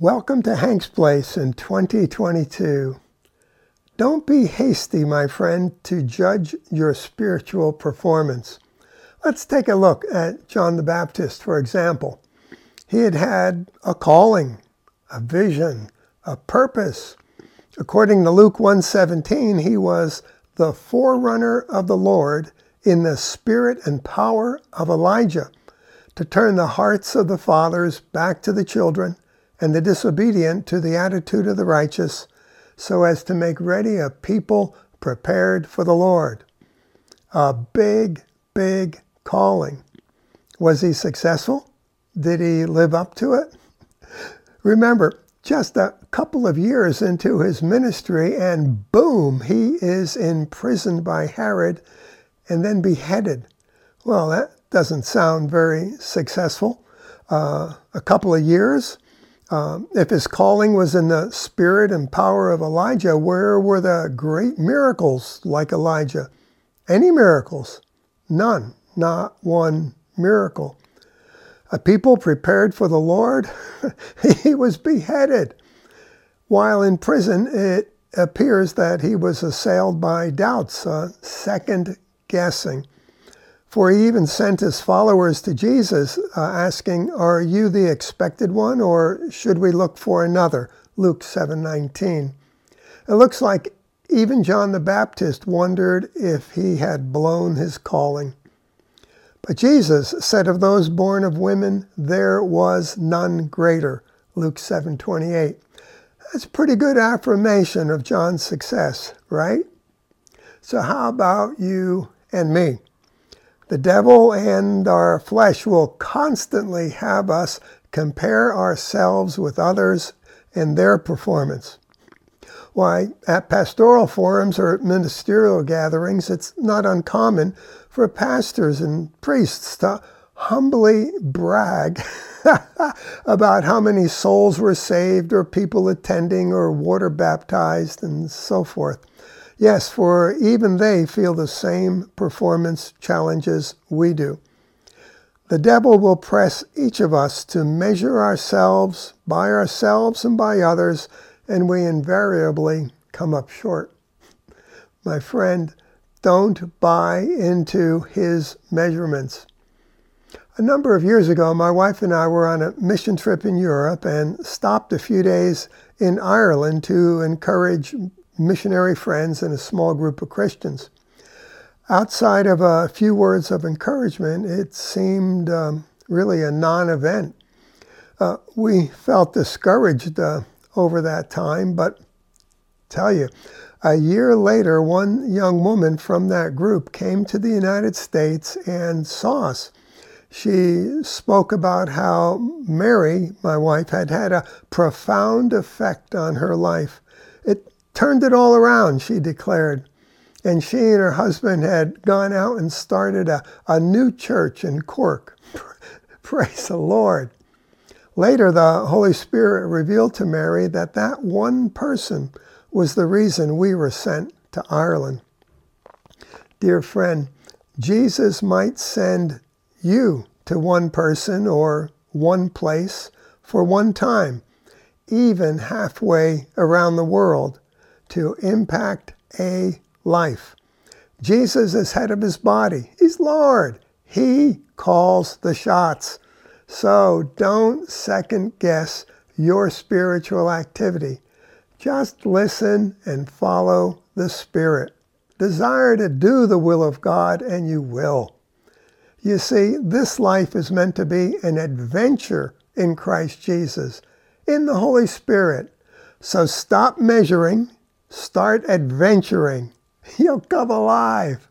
Welcome to Hank's Place in 2022. Don't be hasty, my friend, to judge your spiritual performance. Let's take a look at John the Baptist, for example. He had had a calling, a vision, a purpose. According to Luke 1:17, he was the forerunner of the Lord in the spirit and power of Elijah to turn the hearts of the fathers back to the children and the disobedient to the attitude of the righteous, so as to make ready a people prepared for the Lord. A big, big calling. Was he successful? Did he live up to it? Remember, just a couple of years into his ministry, and boom, he is imprisoned by Herod and then beheaded. Well, that doesn't sound very successful. Uh, a couple of years, um, if his calling was in the spirit and power of Elijah, where were the great miracles like Elijah? Any miracles? None. Not one miracle. A people prepared for the Lord, he was beheaded. While in prison, it appears that he was assailed by doubts, uh, second guessing. For he even sent his followers to Jesus uh, asking, "Are you the expected one or should we look for another?" Luke 7:19. It looks like even John the Baptist wondered if he had blown his calling. But Jesus said of those born of women, there was none greater. Luke 7:28. That's pretty good affirmation of John's success, right? So how about you and me? The devil and our flesh will constantly have us compare ourselves with others and their performance. Why, at pastoral forums or ministerial gatherings, it's not uncommon for pastors and priests to humbly brag about how many souls were saved or people attending or water baptized and so forth. Yes, for even they feel the same performance challenges we do. The devil will press each of us to measure ourselves by ourselves and by others, and we invariably come up short. My friend, don't buy into his measurements. A number of years ago, my wife and I were on a mission trip in Europe and stopped a few days in Ireland to encourage missionary friends and a small group of Christians. Outside of a few words of encouragement, it seemed um, really a non event. Uh, we felt discouraged uh, over that time, but tell you, a year later, one young woman from that group came to the United States and saw us. She spoke about how Mary, my wife, had had a profound effect on her life. It turned it all around, she declared. And she and her husband had gone out and started a, a new church in Cork. Praise the Lord. Later, the Holy Spirit revealed to Mary that that one person was the reason we were sent to Ireland. Dear friend, Jesus might send you to one person or one place for one time, even halfway around the world to impact a life. Jesus is head of his body. He's Lord. He calls the shots. So don't second guess your spiritual activity. Just listen and follow the Spirit. Desire to do the will of God, and you will. You see, this life is meant to be an adventure in Christ Jesus, in the Holy Spirit. So stop measuring Start adventuring. You'll come alive.